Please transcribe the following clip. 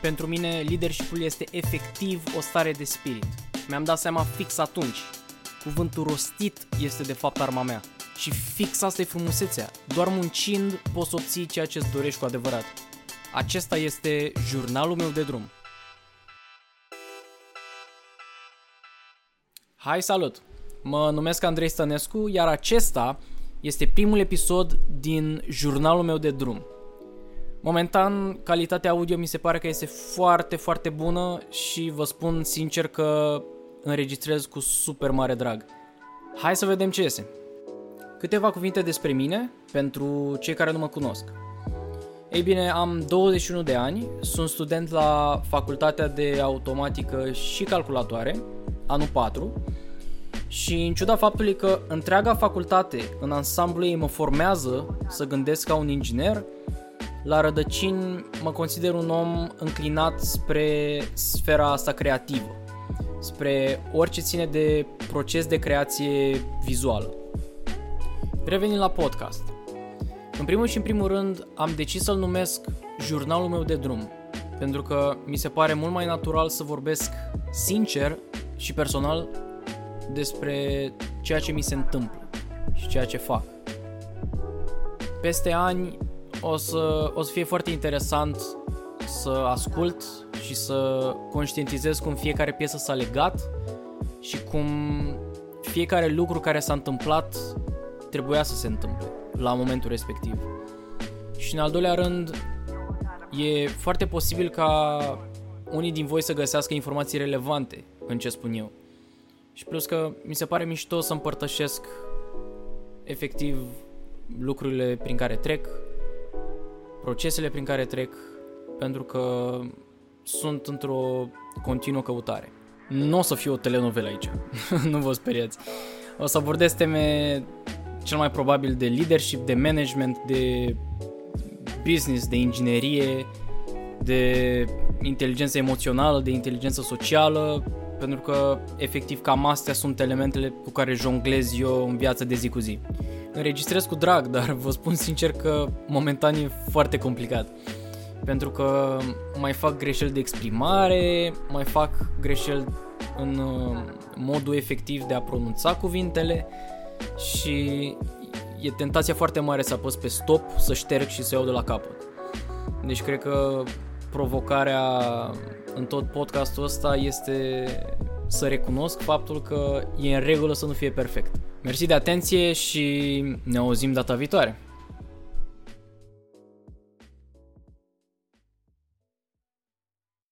Pentru mine, leadership este efectiv o stare de spirit. Mi-am dat seama fix atunci. Cuvântul rostit este de fapt arma mea. Și fix asta e frumusețea. Doar muncind poți obții ceea ce îți dorești cu adevărat. Acesta este jurnalul meu de drum. Hai, salut! Mă numesc Andrei Stănescu, iar acesta este primul episod din jurnalul meu de drum. Momentan, calitatea audio mi se pare că este foarte, foarte bună și vă spun sincer că înregistrez cu super mare drag. Hai să vedem ce iese. Câteva cuvinte despre mine, pentru cei care nu mă cunosc. Ei bine, am 21 de ani, sunt student la Facultatea de Automatică și Calculatoare, anul 4, și în ciuda faptului că întreaga facultate în ansamblu ei mă formează să gândesc ca un inginer, la rădăcini mă consider un om înclinat spre sfera asta creativă, spre orice ține de proces de creație vizuală. Revenind la podcast. În primul și în primul rând am decis să-l numesc jurnalul meu de drum, pentru că mi se pare mult mai natural să vorbesc sincer și personal despre ceea ce mi se întâmplă și ceea ce fac. Peste ani o să, o să fie foarte interesant să ascult și să conștientizez cum fiecare piesă s-a legat și cum fiecare lucru care s-a întâmplat trebuia să se întâmple la momentul respectiv. Și în al doilea rând, e foarte posibil ca unii din voi să găsească informații relevante în ce spun eu. Și plus că mi se pare mișto să împărtășesc efectiv lucrurile prin care trec, procesele prin care trec, pentru că sunt într-o continuă căutare. Nu o să fie o telenovelă aici, nu vă speriați. O să abordez teme cel mai probabil de leadership, de management, de business, de inginerie, de inteligență emoțională, de inteligență socială, pentru că efectiv cam astea sunt elementele cu care jonglez eu în viața de zi cu zi. Înregistrez cu drag, dar vă spun sincer că momentan e foarte complicat. Pentru că mai fac greșeli de exprimare, mai fac greșeli în uh, modul efectiv de a pronunța cuvintele și e tentația foarte mare să apăs pe stop, să șterg și să iau de la capăt. Deci cred că provocarea în tot podcastul ăsta este să recunosc faptul că e în regulă să nu fie perfect. Mersi de atenție și ne auzim data viitoare!